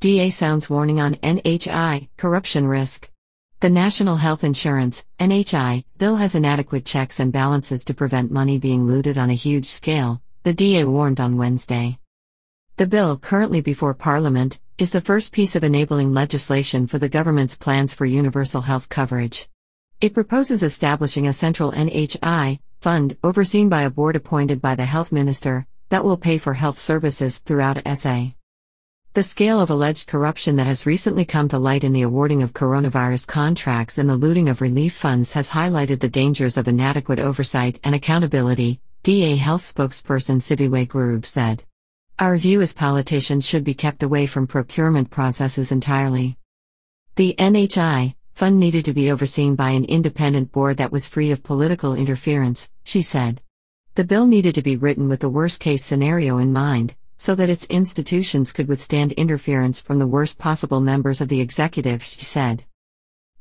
DA sounds warning on NHI corruption risk. The National Health Insurance NHI bill has inadequate checks and balances to prevent money being looted on a huge scale, the DA warned on Wednesday. The bill, currently before Parliament, is the first piece of enabling legislation for the government's plans for universal health coverage. It proposes establishing a central NHI fund overseen by a board appointed by the health minister that will pay for health services throughout SA. The scale of alleged corruption that has recently come to light in the awarding of coronavirus contracts and the looting of relief funds has highlighted the dangers of inadequate oversight and accountability, DA Health spokesperson Siviwe Gwarube said. Our view is politicians should be kept away from procurement processes entirely. The NHI fund needed to be overseen by an independent board that was free of political interference, she said. The bill needed to be written with the worst case scenario in mind, so that its institutions could withstand interference from the worst possible members of the executive, she said.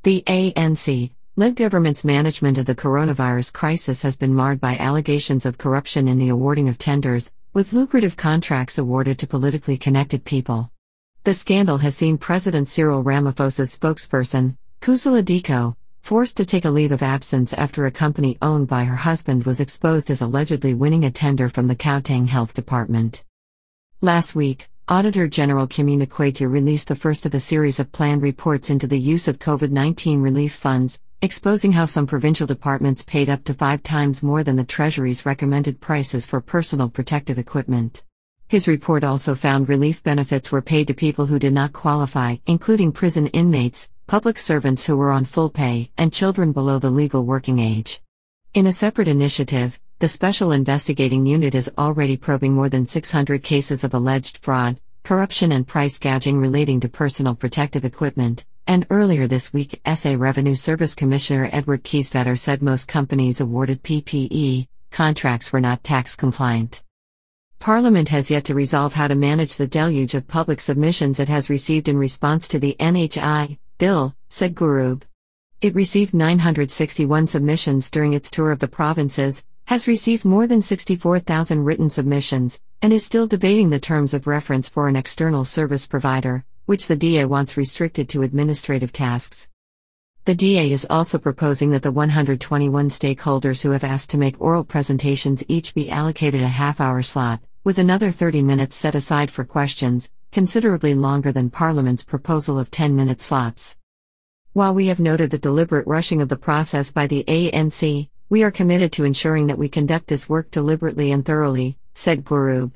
The ANC led government's management of the coronavirus crisis has been marred by allegations of corruption in the awarding of tenders, with lucrative contracts awarded to politically connected people. The scandal has seen President Cyril Ramaphosa's spokesperson, Khusela Diko, forced to take a leave of absence after a company owned by her husband was exposed as allegedly winning a tender from the Gauteng Health Department. Last week, Auditor General Kimi Makwetu released the first of a series of planned reports into the use of COVID 19 relief funds, exposing how some provincial departments paid up to five times more than the Treasury's recommended prices for personal protective equipment. His report also found relief benefits were paid to people who did not qualify, including prison inmates, public servants who were on full pay, and children below the legal working age. In a separate initiative, the Special Investigating Unit is already probing more than 600 cases of alleged fraud, corruption, and price gouging relating to personal protective equipment. And earlier this week, SA Revenue Service Commissioner Edward Kieswetter said most companies awarded PPE contracts were not tax compliant. Parliament has yet to resolve how to manage the deluge of public submissions it has received in response to the NHI bill, said Gwarube. It received 961 submissions during its tour of the provinces, has received more than 64,000 written submissions, and is still debating the terms of reference for an external service provider, which the DA wants restricted to administrative tasks. The DA is also proposing that the 121 stakeholders who have asked to make oral presentations each be allocated a half hour slot, with another 30 minutes set aside for questions, considerably longer than Parliament's proposal of 10 minute slots. While we have noted the deliberate rushing of the process by the ANC, we are committed to ensuring that we conduct this work deliberately and thoroughly, said Gwarube.